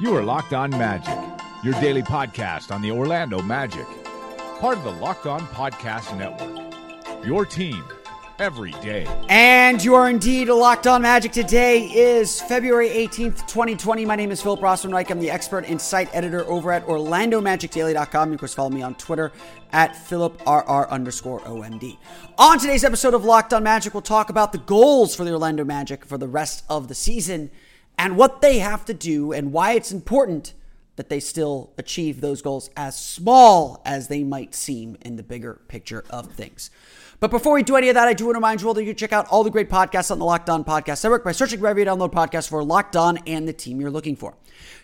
You are Locked On Magic, your daily podcast on the Orlando Magic, part of the Locked On Podcast Network. Your team every day. And you are indeed locked on magic. Today is February 18th, 2020. My name is Philip Rossman-Reich. I'm the expert and site editor over at OrlandoMagicDaily.com. Of course, follow me on Twitter at PhilipRR underscore OMD. On today's episode of Locked on Magic, we'll talk about the goals for the Orlando Magic for the rest of the season and what they have to do and why it's important that they still achieve those goals as small as they might seem in the bigger picture of things. But before we do any of that, I do want to remind you all that you check out all the great podcasts on the Locked On Podcast Network by searching wherever you download podcasts for Locked On and the team you're looking for.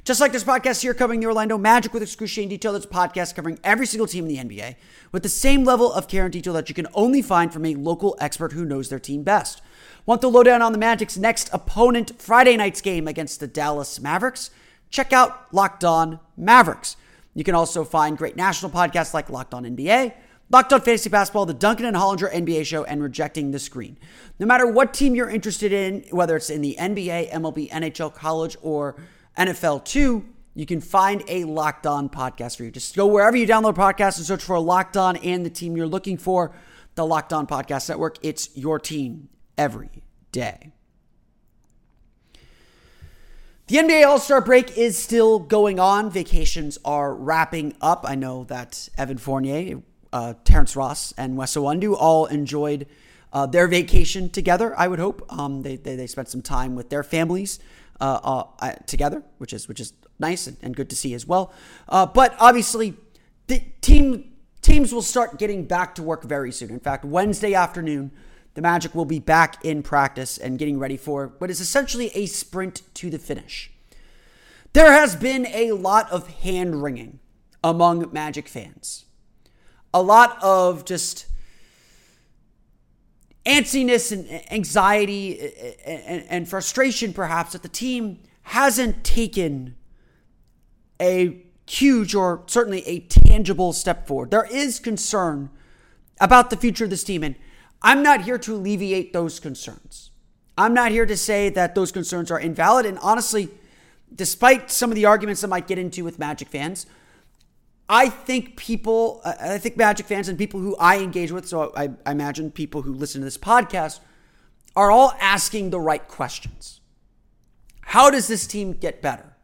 Just like this podcast here covering the Orlando Magic with excruciating detail, that's a podcast covering every single team in the NBA with the same level of care and detail that you can only find from a local expert who knows their team best. Want the lowdown on the Magic's next opponent, Friday night's game against the Dallas Mavericks? Check out Locked On Mavericks. You can also find great national podcasts like Locked On NBA Locked on Fantasy Basketball, the Duncan and Hollinger NBA show, and Rejecting the Screen. No matter what team you're interested in, whether it's in the NBA, MLB, NHL, college, or NFL 2, you can find a Locked On podcast for you. Just go wherever you download podcasts and search for Locked On and the team you're looking for. The Locked On Podcast Network. It's your team every day. The NBA All Star break is still going on. Vacations are wrapping up. I know that Evan Fournier uh, Terrence Ross and Wes Iwundu all enjoyed uh, their vacation together. I would hope um, they, they, they spent some time with their families uh, uh together, which is which is nice and, and good to see as well. Uh, but obviously, the team teams will start getting back to work very soon. In fact, Wednesday afternoon, the Magic will be back in practice and getting ready for what is essentially a sprint to the finish. There has been a lot of hand wringing among Magic fans a lot of just antsiness and anxiety and, frustration, perhaps, that the team hasn't taken a huge or certainly a tangible step forward. There is concern about the future of this team, and I'm not here to alleviate those concerns. I'm not here to say that those concerns are invalid. And honestly, despite some of the arguments I might get into with Magic fans, I think people, uh, I think Magic fans and people who I engage with, so I, I, imagine people who listen to this podcast, are all asking the right questions. How does this team get better?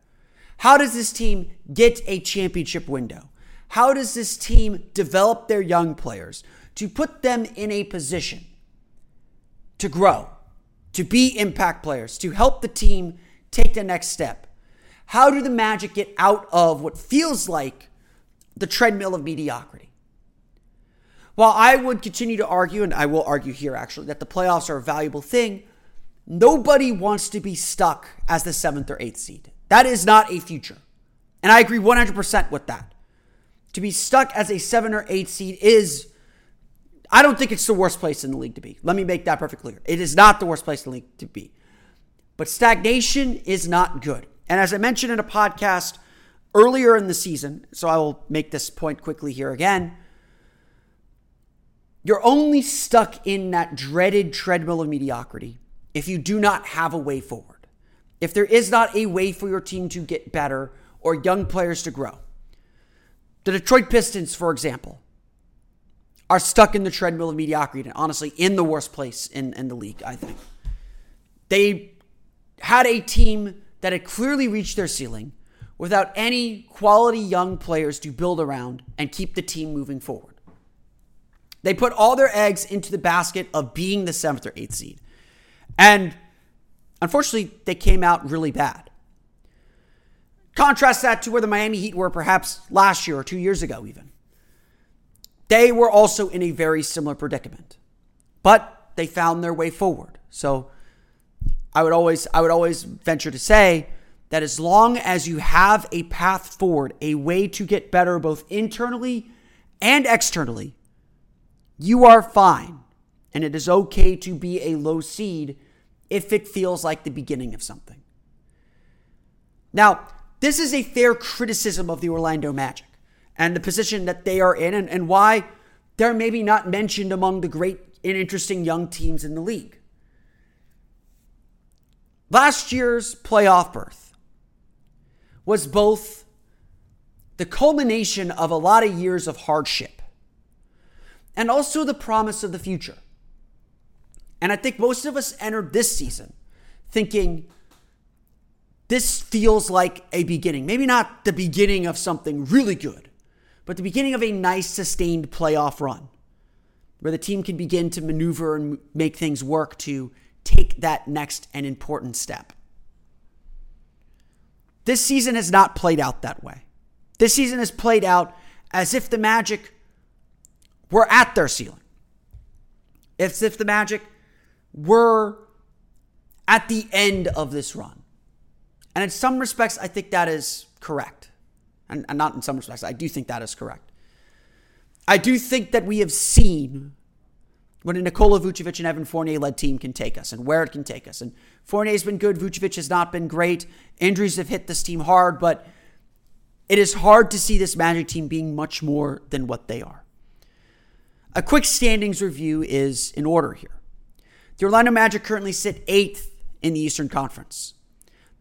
How does this team get a championship window? How does this team develop their young players to put them in a position to grow, to be impact players, to help the team take the next step? How do the Magic get out of what feels like the treadmill of mediocrity. While I would continue to argue, and I will argue here actually, that the playoffs are a valuable thing, nobody wants to be stuck as the seventh or eighth seed. That is not a future. And I agree 100% with that. To be stuck as a seven or eight seed is, I don't think it's the worst place in the league to be. Let me make that perfectly clear. It is not the worst place in the league to be. But stagnation is not good. And as I mentioned in a podcast earlier in the season, so I will make this point quickly here again. You're only stuck in that dreaded treadmill of mediocrity if you do not have a way forward. If there is not a way for your team to get better or young players to grow. The Detroit Pistons, for example, are stuck in the treadmill of mediocrity and honestly in the worst place in, in the league, I think. They had a team that had clearly reached their ceiling without any quality young players to build around and keep the team moving forward. They put all their eggs into the basket of being the seventh or eighth seed. And unfortunately, they came out really bad. Contrast that to where the Miami Heat were perhaps last year or two years ago, even. They were also in a very similar predicament, but they found their way forward. So I would always, I would always venture to say that as long as you have a path forward, a way to get better both internally and externally, you are fine. And it is okay to be a low seed if it feels like the beginning of something. Now, this is a fair criticism of the Orlando Magic and the position that they are in and, and why they're maybe not mentioned among the great and interesting young teams in the league. Last year's playoff berth was both the culmination of a lot of years of hardship and also the promise of the future. And I think most of us entered this season thinking this feels like a beginning. Maybe not the beginning of something really good, but the beginning of a nice, sustained playoff run where the team can begin to maneuver and make things work to take that next and important step. This season has not played out that way. This season has played out as if the Magic were at their ceiling. As if the Magic were at the end of this run. And in some respects, I think that is correct. And, and not in some respects, I do think that is correct. I do think that we have seen what a Nikola Vucevic and Evan Fournier led team can take us and where it can take us. And Fournier's been good, Vucevic has not been great. Injuries have hit this team hard, but it is hard to see this Magic team being much more than what they are. A quick standings review is in order here. The Orlando Magic currently sit eighth in the Eastern Conference.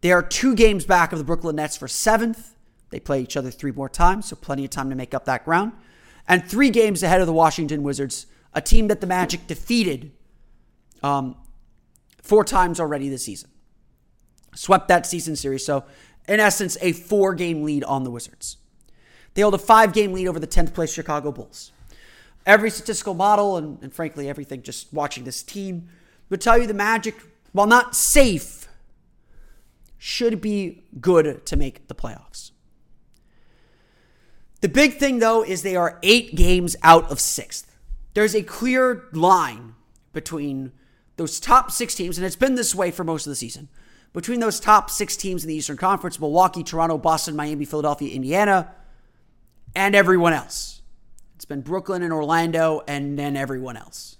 They are two games back of the Brooklyn Nets for seventh. They play each other three more times, so plenty of time to make up that ground. And three games ahead of the Washington Wizards, a team that the Magic defeated um, four times already this season. Swept that season series. So, in essence, a four game lead on the Wizards. They hold a five game lead over the 10th place Chicago Bulls. Every statistical model, and, and frankly, everything just watching this team, would tell you the Magic, while not safe, should be good to make the playoffs. The big thing, though, is they are eight games out of sixth. There's a clear line between those top six teams, and it's been this way for most of the season. Between those top six teams in the Eastern Conference Milwaukee, Toronto, Boston, Miami, Philadelphia, Indiana, and everyone else. It's been Brooklyn and Orlando, and then everyone else.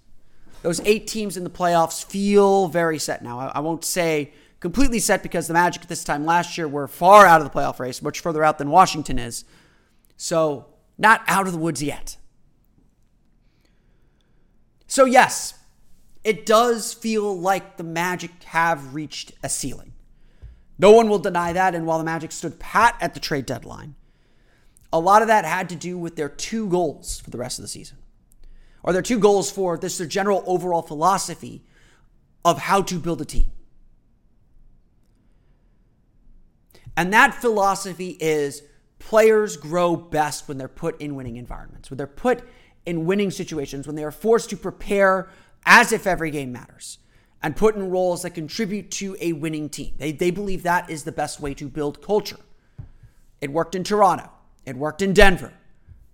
Those eight teams in the playoffs feel very set now. I, won't say completely set because the Magic at this time last year were far out of the playoff race, much further out than Washington is. So, not out of the woods yet. So, yes, it does feel like the Magic have reached a ceiling. No one will deny that. And while the Magic stood pat at the trade deadline, a lot of that had to do with their two goals for the rest of the season, or their two goals for this their general overall philosophy of how to build a team. And that philosophy is players grow best when they're put in winning environments, when they're put in winning situations, when they are forced to prepare as if every game matters and put in roles that contribute to a winning team. They, they believe that is the best way to build culture. It worked in Toronto, it worked in Denver.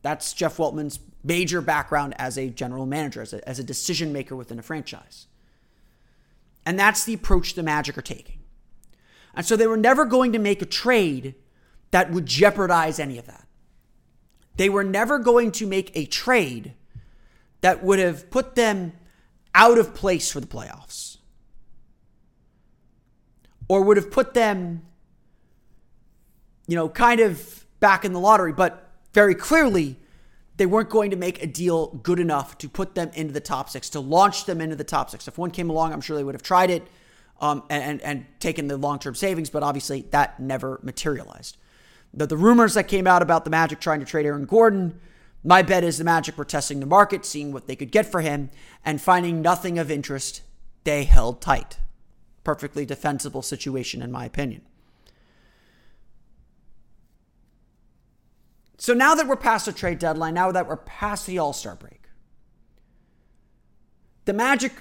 That's Jeff Weltman's major background as a general manager, as a, as a decision maker within a franchise. And that's the approach the Magic are taking. And so they were never going to make a trade that would jeopardize any of that. They were never going to make a trade that would have put them out of place for the playoffs or would have put them, you know, kind of back in the lottery. But very clearly, they weren't going to make a deal good enough to put them into the top six, to launch them into the top six. If one came along, I'm sure they would have tried it um, and, and taken the long term savings, but obviously that never materialized. The, the rumors that came out about the Magic trying to trade Aaron Gordon, my bet is the Magic were testing the market, seeing what they could get for him, and finding nothing of interest, they held tight. Perfectly defensible situation, in my opinion. So now that we're past the trade deadline, now that we're past the All Star break, the Magic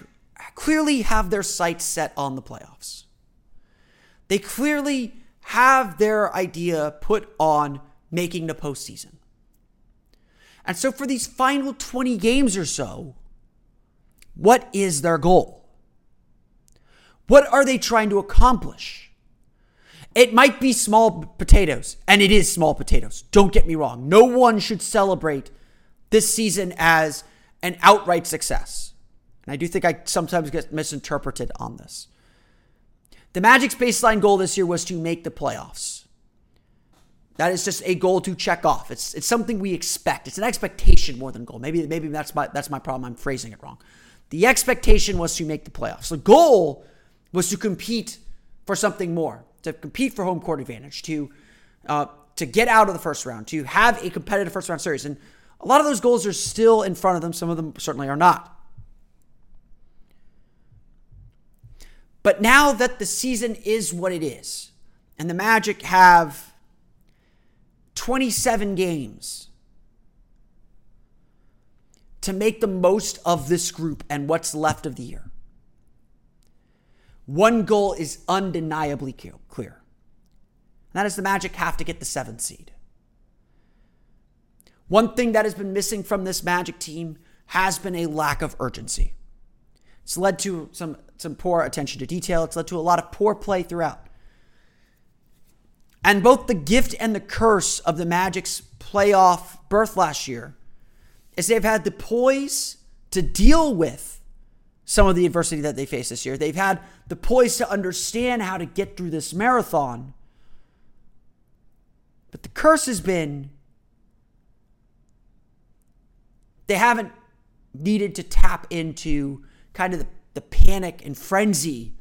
clearly have their sights set on the playoffs. They clearly have their idea put on making the postseason. And so for these final 20 games or so, what is their goal? What are they trying to accomplish? It might be small potatoes, and it is small potatoes. Don't get me wrong. No one should celebrate this season as an outright success. And I do think I sometimes get misinterpreted on this. The Magic's baseline goal this year was to make the playoffs. That is just a goal to check off. It's it's something we expect. It's an expectation more than goal. Maybe maybe that's my that's my problem. I'm phrasing it wrong. The expectation was to make the playoffs. The goal was to compete for something more, to compete for home court advantage, to uh, to get out of the first round, to have a competitive first round series. And a lot of those goals are still in front of them. Some of them certainly are not. But now that the season is what it is, and the Magic have 27 games to make the most of this group and what's left of the year, one goal is undeniably clear. And that is the Magic have to get the seventh seed. One thing that has been missing from this Magic team has been a lack of urgency. It's led to some, some poor attention to detail. It's led to a lot of poor play throughout. And both the gift and the curse of the Magic's playoff berth last year is they've had the poise to deal with some of the adversity that they face this year. They've had the poise to understand how to get through this marathon. But the curse has been they haven't needed to tap into kind of the, the panic and frenzy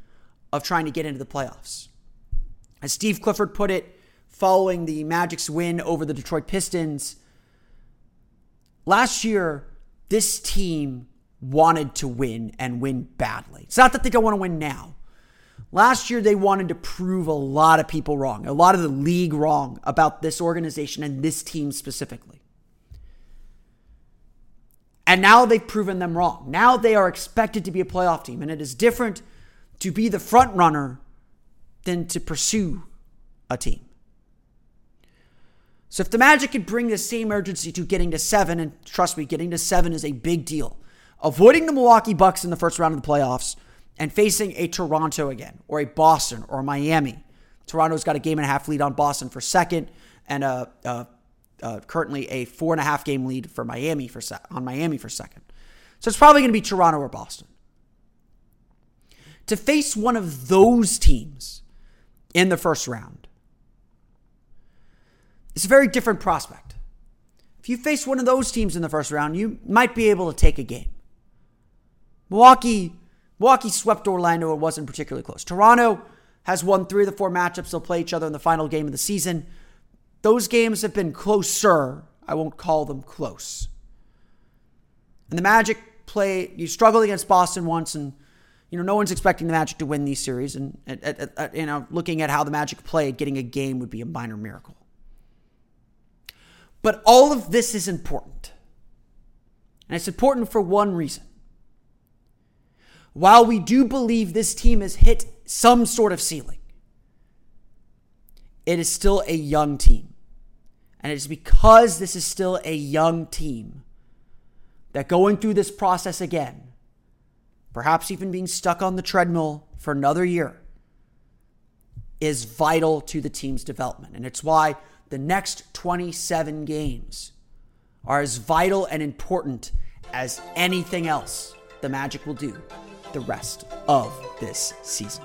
of trying to get into the playoffs. As Steve Clifford put it, following the Magic's win over the Detroit Pistons, last year, this team wanted to win and win badly. It's not that they don't want to win now. Last year, they wanted to prove a lot of people wrong, a lot of the league wrong about this organization and this team specifically. And now they've proven them wrong. Now they are expected to be a playoff team. And it is different to be the front runner than to pursue a team. So if the Magic could bring the same urgency to getting to seven, and trust me, getting to seven is a big deal. Avoiding the Milwaukee Bucks in the first round of the playoffs and facing a Toronto again, or a Boston, or a Miami. Toronto's got a game and a half lead on Boston for second, and a, a uh, currently a four and a half game lead for Miami for se- on Miami for second. So it's probably going to be Toronto or Boston. To face one of those teams in the first round, it's a very different prospect. If you face one of those teams in the first round, you might be able to take a game. Milwaukee, Milwaukee swept Orlando. It wasn't particularly close. Toronto has won three of the four matchups. They'll play each other in the final game of the season. Those games have been closer. I won't call them close. And the Magic play, you struggled against Boston once, and you know no one's expecting the Magic to win these series. And at, at, at, you know, looking at how the Magic played, getting a game would be a minor miracle. But all of this is important, and it's important for one reason. While we do believe this team has hit some sort of ceiling, it is still a young team. And it's because this is still a young team that going through this process again, perhaps even being stuck on the treadmill for another year, is vital to the team's development. And it's why the next 27 games are as vital and important as anything else the Magic will do the rest of this season.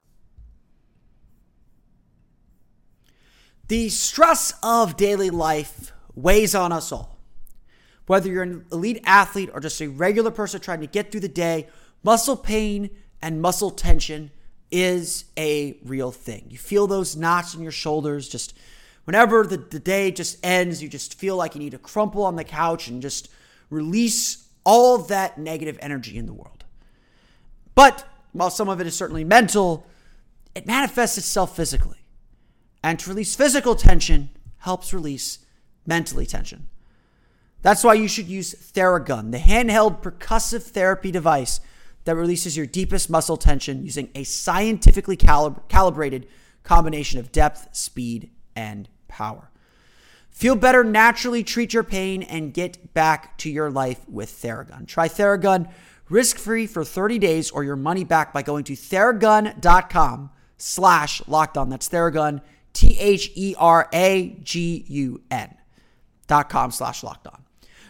The stress of daily life weighs on us all. Whether you're an elite athlete or just a regular person trying to get through the day, muscle pain and muscle tension is a real thing. You feel those knots in your shoulders just whenever the, the day just ends, you just feel like you need to crumple on the couch and just release all that negative energy in the world. But while some of it is certainly mental, it manifests itself physically. And to release physical tension helps release mentally tension. That's why you should use Theragun, the handheld percussive therapy device that releases your deepest muscle tension using a scientifically calib- calibrated combination of depth, speed, and power. Feel better, naturally treat your pain, and get back to your life with Theragun. Try Theragun risk-free for 30 days or your money back by going to theragun.com slash locked on. That's Theragun, T-H-E-R-A-G-U-N dot com slash locked on.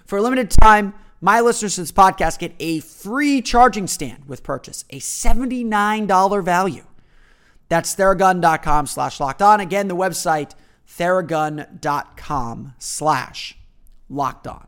For a limited time, my listeners to this podcast get a free charging stand with purchase, a $79 value. That's theragun.com slash locked on. Again, the website, theragun.com slash locked on.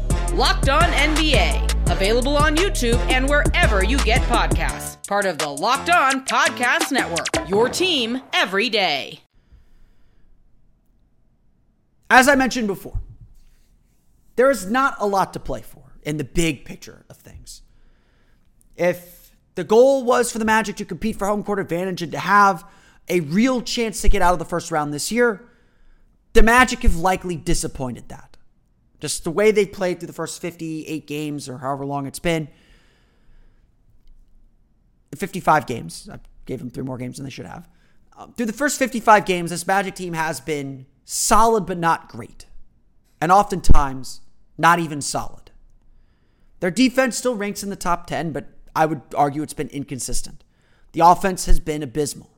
Locked On NBA, available on YouTube and wherever you get podcasts. Part of the Locked On Podcast Network. Your team every day. As I mentioned before, there is not a lot to play for in the big picture of things. If the goal was for the Magic to compete for home court advantage and to have a real chance to get out of the first round this year, the Magic have likely disappointed that. Just the way they played through the first 58 games or however long it's been. 55 games. I gave them three more games than they should have. Um, through the first 55 games, this Magic team has been solid but not great. And oftentimes, not even solid. Their defense still ranks in the top 10, but I would argue it's been inconsistent. The offense has been abysmal.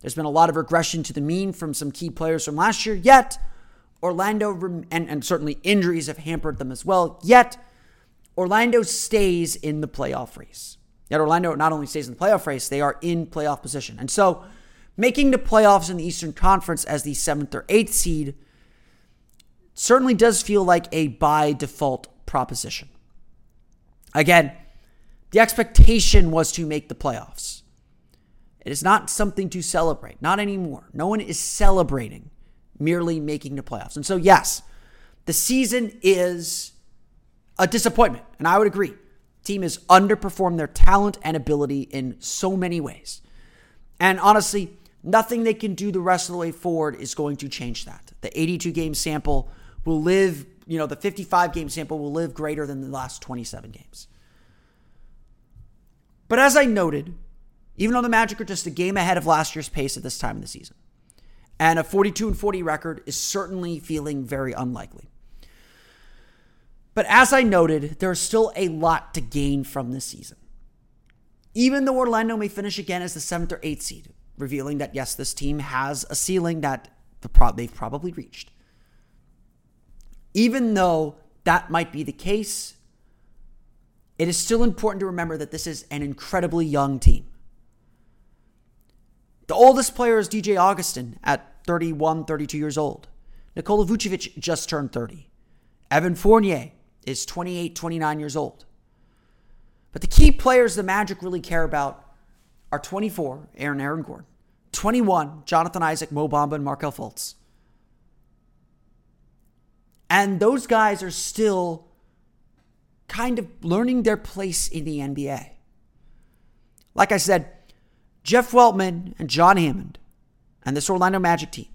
There's been a lot of regression to the mean from some key players from last year, yet Orlando, and, and certainly injuries have hampered them as well, yet Orlando stays in the playoff race. Yet Orlando not only stays in the playoff race, they are in playoff position. And so making the playoffs in the Eastern Conference as the seventh or eighth seed certainly does feel like a by default proposition. Again, the expectation was to make the playoffs. It is not something to celebrate, not anymore. No one is celebrating merely making the playoffs. And so, yes, the season is a disappointment, and I would agree. Team has underperformed their talent and ability in so many ways. And honestly, nothing they can do the rest of the way forward is going to change that. The 82 game sample will live, you know, the 55 game sample will live greater than the last 27 games. But as I noted, even though the Magic are just a game ahead of last year's pace at this time of the season, and a 42 and 40 record is certainly feeling very unlikely. But as I noted, there's still a lot to gain from this season. Even though Orlando may finish again as the seventh or eighth seed, revealing that yes, this team has a ceiling that they've probably reached. Even though that might be the case, it is still important to remember that this is an incredibly young team. The oldest player is DJ Augustin at 31, 32 years old. Nikola Vucevic just turned 30. Evan Fournier is 28, 29 years old. But the key players the Magic really care about are 24, Aaron Aaron Gordon, 21, Jonathan Isaac, Mo Bamba, and Markelle Fultz. And those guys are still kind of learning their place in the NBA. Like I said, Jeff Weltman and John Hammond and this Orlando Magic team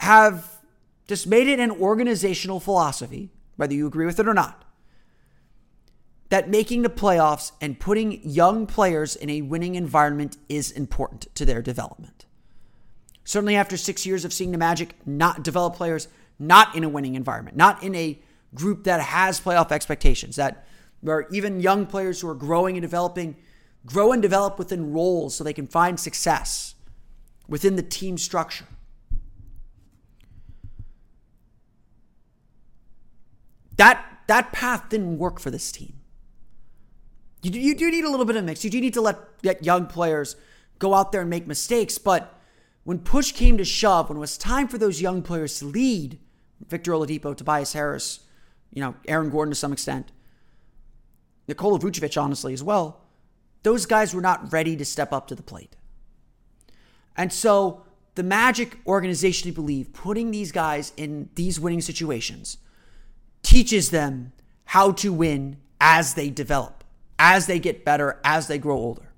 have just made it an organizational philosophy, whether you agree with it or not, that making the playoffs and putting young players in a winning environment is important to their development. Certainly, after six years of seeing the Magic not develop players not in a winning environment, not in a group that has playoff expectations, that where even young players who are growing and developing grow and develop within roles so they can find success within the team structure. That that path didn't work for this team. You, you do need a little bit of mix. You do need to let, let young players go out there and make mistakes. But when push came to shove, when it was time for those young players to lead, Victor Oladipo, Tobias Harris, you know, Aaron Gordon to some extent, Nikola Vucevic, honestly, as well, those guys were not ready to step up to the plate. And so the Magic organization, I believe, putting these guys in these winning situations teaches them how to win as they develop as they get better, as they grow older.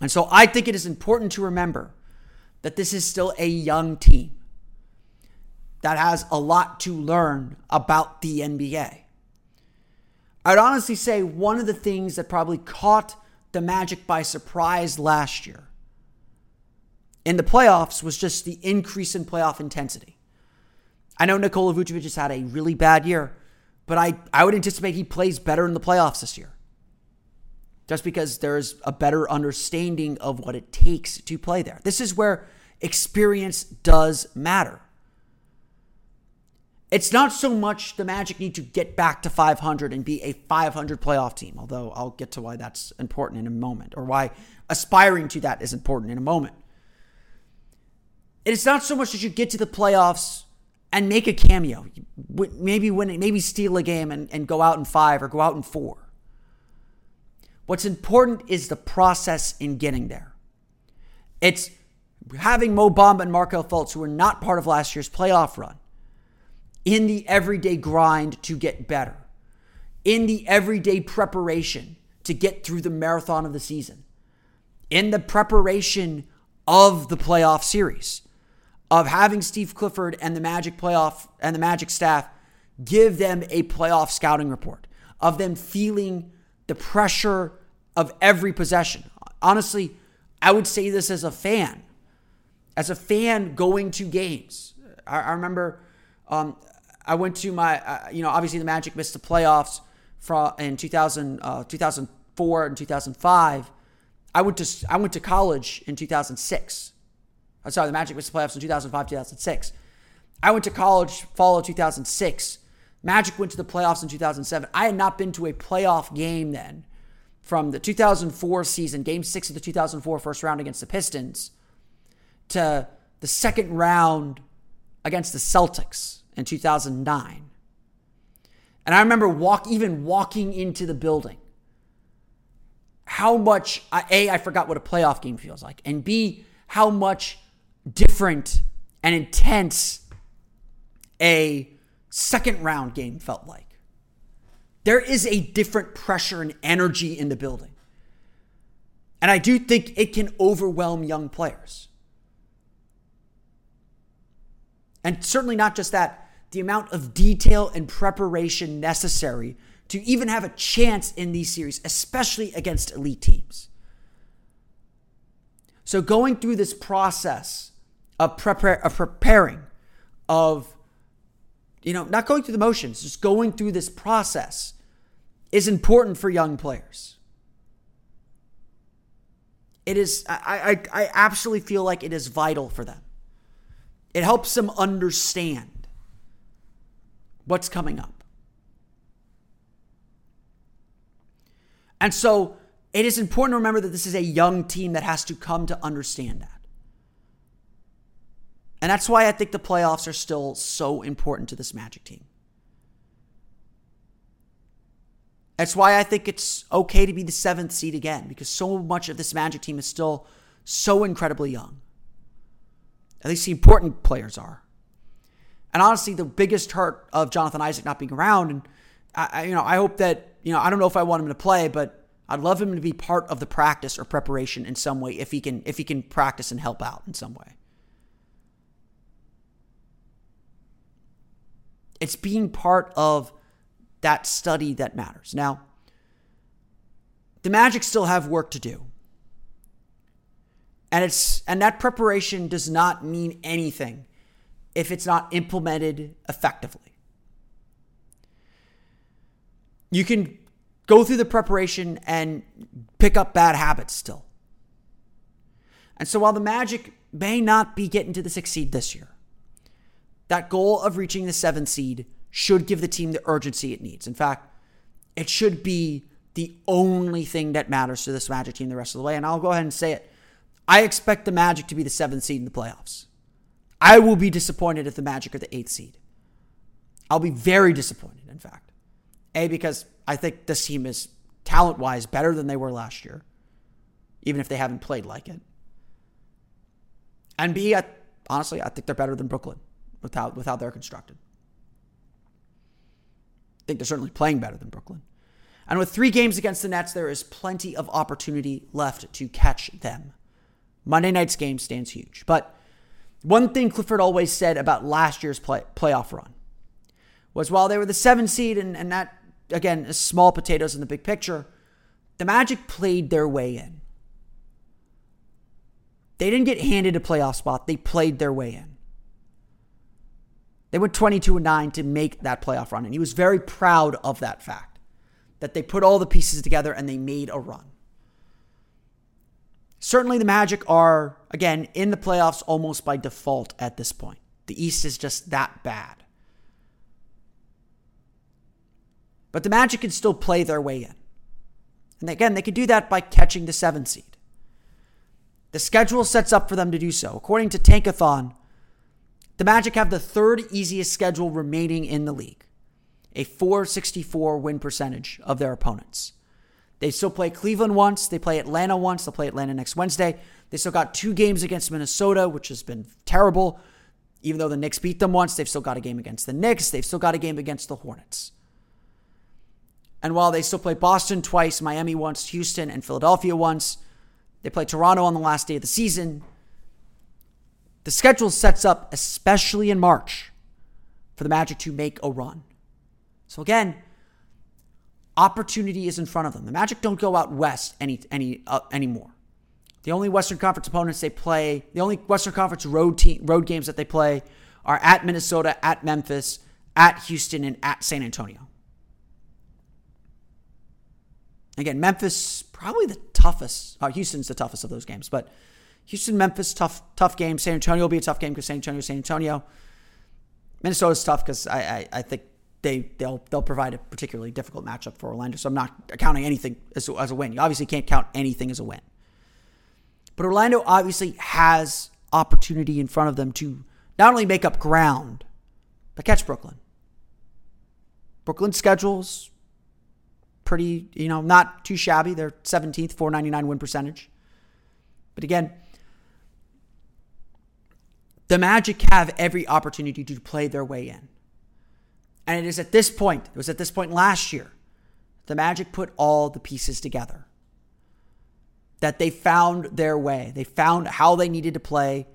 And so I think it is important to remember that this is still a young team that has a lot to learn about the NBA. I'd honestly say one of the things that probably caught the Magic by surprise last year in the playoffs was just the increase in playoff intensity. I know Nikola Vucevic has had a really bad year, but I, I would anticipate he plays better in the playoffs this year. Just because there's a better understanding of what it takes to play there. This is where experience does matter. It's not so much the Magic need to get back to 500 and be a 500 playoff team, although I'll get to why that's important in a moment, or why aspiring to that is important in a moment. It's not so much that you get to the playoffs and make a cameo. Maybe win maybe steal a game and, and go out in five or go out in four. What's important is the process in getting there. It's having Mo Bamba and Markelle Fultz, who were not part of last year's playoff run, in the everyday grind to get better, in the everyday preparation to get through the marathon of the season, in the preparation of the playoff series of having Steve Clifford and the Magic playoff and the Magic staff give them a playoff scouting report, of them feeling the pressure of every possession. Honestly, I would say this as a fan, as a fan going to games. I, I remember um, I went to my, uh, you know, obviously the Magic missed the playoffs from in 2000, uh, 2004 and 2005. I went to I went to college in 2006. I'm sorry, the Magic missed the playoffs in 2005, 2006. I went to college fall of 2006. Magic went to the playoffs in 2007. I had not been to a playoff game then from the 2004 season, game six of the 2004 first round against the Pistons, to the second round against the Celtics in 2009. And I remember walk even walking into the building. How much A, I forgot what a playoff game feels like, and B, how much different and intense a second round game felt like. There is a different pressure and energy in the building. And I do think it can overwhelm young players. And certainly not just that, the amount of detail and preparation necessary to even have a chance in these series, especially against elite teams. So, going through this process of, prepare, of preparing, of, you know, not going through the motions, just going through this process is important for young players. It is, I, I, I absolutely feel like it is vital for them. It helps them understand what's coming up. And so it is important to remember that this is a young team that has to come to understand that. And that's why I think the playoffs are still so important to this Magic team. That's why I think it's okay to be the seventh seed again, because so much of this Magic team is still so incredibly young. At least the important players are. And honestly, the biggest hurt of Jonathan Isaac not being around, and I, you know, I hope that you know, I don't know if I want him to play, but I'd love him to be part of the practice or preparation in some way if he can if he can practice and help out in some way. It's being part of that study that matters. Now, the Magic still have work to do. And it's and that preparation does not mean anything if it's not implemented effectively. You can go through the preparation and pick up bad habits still. And so while the Magic may not be getting to the sixth seed this year, that goal of reaching the seventh seed should give the team the urgency it needs. In fact, it should be the only thing that matters to this Magic team the rest of the way. And I'll go ahead and say it. I expect the Magic to be the seventh seed in the playoffs. I will be disappointed if the Magic are the eighth seed. I'll be very disappointed, in fact. A, because I think this team is talent wise better than they were last year, even if they haven't played like it. And B, I, honestly, I think they're better than Brooklyn without how, with how they're constructed. I think they're certainly playing better than Brooklyn. And with three games against the Nets, there is plenty of opportunity left to catch them. Monday night's game stands huge. But one thing Clifford always said about last year's play, playoff run was while they were the seven seed, and, and that, again, small potatoes in the big picture, the Magic played their way in. They didn't get handed a playoff spot, they played their way in. They went 22 and 9 to make that playoff run. And he was very proud of that fact that they put all the pieces together and they made a run. Certainly, the Magic are, again, in the playoffs almost by default at this point. The East is just that bad. But the Magic can still play their way in. And again, they can do that by catching the seven seed. The schedule sets up for them to do so. According to Tankathon, the Magic have the third easiest schedule remaining in the league, a 464 win percentage of their opponents. They still play Cleveland once, they play Atlanta once, they'll play Atlanta next Wednesday. They still got two games against Minnesota, which has been terrible. Even though the Knicks beat them once, they've still got a game against the Knicks, they've still got a game against the Hornets. And while they still play Boston twice, Miami once, Houston, and Philadelphia once, they play Toronto on the last day of the season. The schedule sets up, especially in March, for the Magic to make a run. So again, opportunity is in front of them. The Magic don't go out west any any uh, anymore. The only Western Conference opponents they play, the only Western Conference road team road games that they play are at Minnesota, at Memphis, at Houston, and at San Antonio. Again, Memphis probably the toughest. Uh, Houston's the toughest of those games, but Houston, Memphis, tough, tough game. San Antonio will be a tough game because San Antonio, San Antonio. Minnesota's tough because I, I, I, think they they'll they'll provide a particularly difficult matchup for Orlando. So I'm not counting anything as, as a win. You obviously can't count anything as a win. But Orlando obviously has opportunity in front of them to not only make up ground, but catch Brooklyn. Brooklyn's schedule's pretty, you know, not too shabby. They're 17th, 499 win percentage. But again, the Magic have every opportunity to play their way in. And it is at this point, it was at this point last year, the Magic put all the pieces together. That they found their way. They found how they needed to play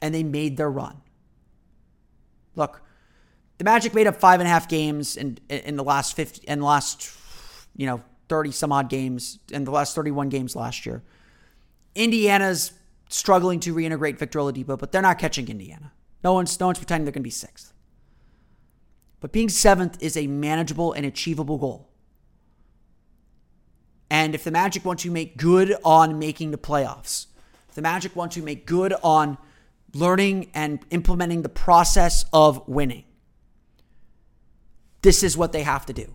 and they made their run. Look, the Magic made up five and a half games in in the last 50 in the last you know 30 some odd games in the last 31 games last year. Indiana's struggling to reintegrate Victor Oladipo, but they're not catching Indiana. No one's no one's pretending they're going to be sixth. But being seventh is a manageable and achievable goal. And if the Magic want to make good on making the playoffs, if the Magic want to make good on learning and implementing the process of winning, this is what they have to do.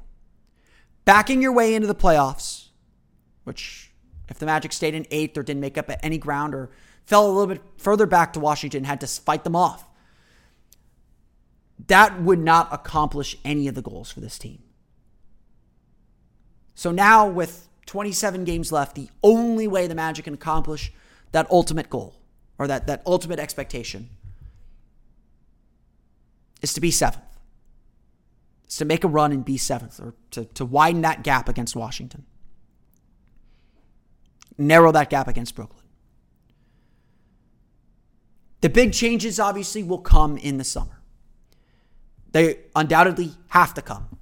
Backing your way into the playoffs, which if the Magic stayed in eighth or didn't make up any ground or fell a little bit further back to Washington, had to fight them off, that would not accomplish any of the goals for this team. So now, with 27 games left, the only way the Magic can accomplish that ultimate goal or that, that ultimate expectation is to be seventh. Is to make a run and be seventh or to, to widen that gap against Washington narrow that gap against Brooklyn. The big changes obviously will come in the summer. They undoubtedly have to come.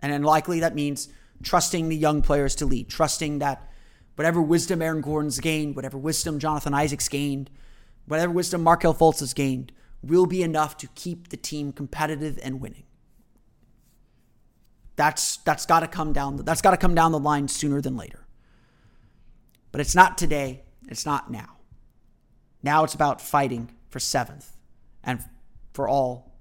And then likely that means trusting the young players to lead, trusting that whatever wisdom Aaron Gordon's gained, whatever wisdom Jonathan Isaac's gained, whatever wisdom Markelle Fultz has gained, will be enough to keep the team competitive and winning. That's that's got to come down. That's got to come down the line sooner than later. But it's not today. It's not now. Now it's about fighting for seventh and for all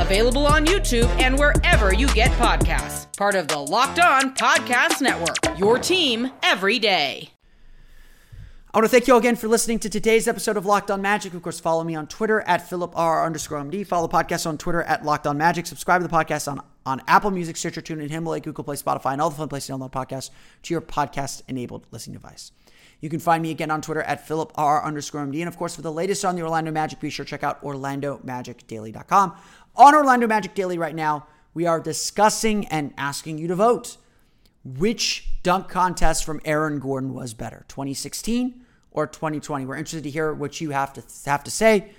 available on YouTube and wherever you get podcasts. Part of the Locked On Podcast Network, your team every day. I want to thank you all again for listening to today's episode of Locked On Magic. Of course, follow me on Twitter at Philip R underscore MD. Follow the podcast on Twitter at Locked On Magic. Subscribe to the podcast on, on Apple Music, Stitcher, TuneIn, Himalaya, Google Play, Spotify, and all the fun places to download podcasts to your podcast-enabled listening device. You can find me again on Twitter at Philip R underscore MD. And of course, for the latest on the Orlando Magic, be sure to check out OrlandoMagicDaily.com. On Orlando Magic Daily right now, we are discussing and asking you to vote. Which dunk contest from Aaron Gordon was better, 2016 or 2020? We're interested to hear what you have to have to say.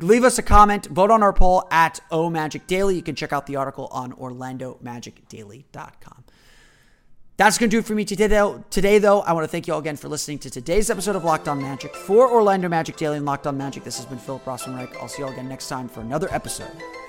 Leave us a comment, vote on our poll at O Magic Daily. You can check out the article on OrlandoMagicDaily.com. That's going to do it for me today, though. Today, though, I want to thank you all again for listening to today's episode of Locked On Magic. For Orlando Magic Daily and Locked On Magic, this has been Philip Rossman-Reich. I'll see you all again next time for another episode